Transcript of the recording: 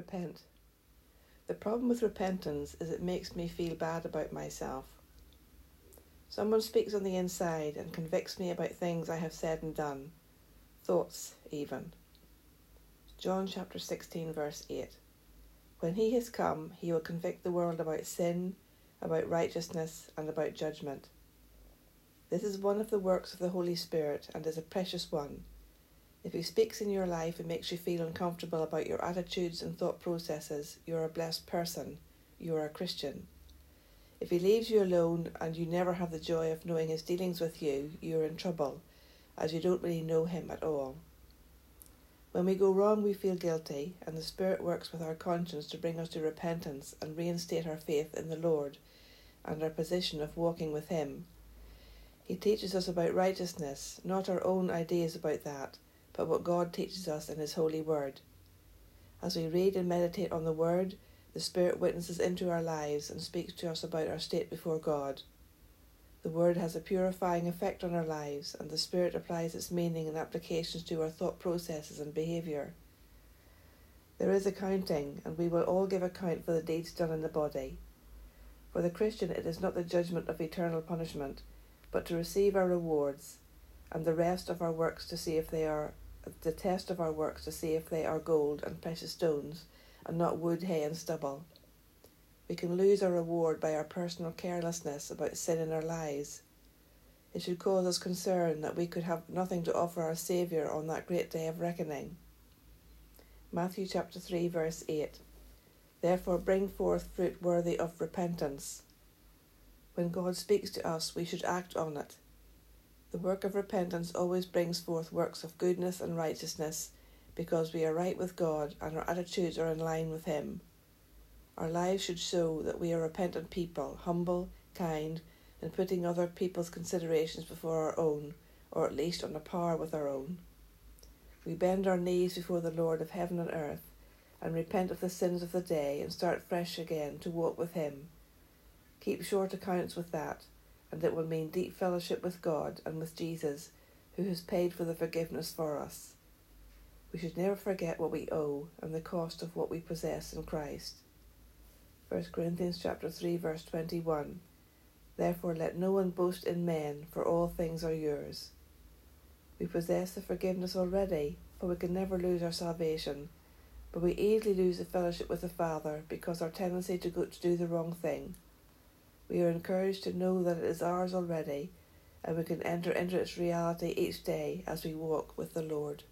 Repent. The problem with repentance is it makes me feel bad about myself. Someone speaks on the inside and convicts me about things I have said and done, thoughts even. John chapter 16, verse 8. When he has come, he will convict the world about sin, about righteousness, and about judgment. This is one of the works of the Holy Spirit and is a precious one. If he speaks in your life and makes you feel uncomfortable about your attitudes and thought processes, you are a blessed person. You are a Christian. If he leaves you alone and you never have the joy of knowing his dealings with you, you are in trouble, as you don't really know him at all. When we go wrong, we feel guilty, and the Spirit works with our conscience to bring us to repentance and reinstate our faith in the Lord and our position of walking with Him. He teaches us about righteousness, not our own ideas about that, but what God teaches us in His holy word. As we read and meditate on the word, the Spirit witnesses into our lives and speaks to us about our state before God. The Word has a purifying effect on our lives, and the Spirit applies its meaning and applications to our thought processes and behaviour. There is accounting, and we will all give account for the deeds done in the body. For the Christian, it is not the judgment of eternal punishment, but to receive our rewards, and the rest of our works to see if they are the test of our works to see if they are gold and precious stones, and not wood, hay, and stubble. We can lose our reward by our personal carelessness about sin in our lives. It should cause us concern that we could have nothing to offer our Saviour on that great day of reckoning. Matthew chapter 3, verse 8 Therefore bring forth fruit worthy of repentance. When God speaks to us, we should act on it. The work of repentance always brings forth works of goodness and righteousness because we are right with God and our attitudes are in line with Him. Our lives should show that we are repentant people, humble, kind, and putting other people's considerations before our own, or at least on a par with our own. We bend our knees before the Lord of heaven and earth, and repent of the sins of the day and start fresh again to walk with Him. Keep short accounts with that, and it will mean deep fellowship with God and with Jesus, who has paid for the forgiveness for us. We should never forget what we owe and the cost of what we possess in Christ. 1 Corinthians chapter 3 verse 21. Therefore let no one boast in men, for all things are yours. We possess the forgiveness already, but we can never lose our salvation. But we easily lose the fellowship with the Father because our tendency to go to do the wrong thing. We are encouraged to know that it is ours already, and we can enter into its reality each day as we walk with the Lord.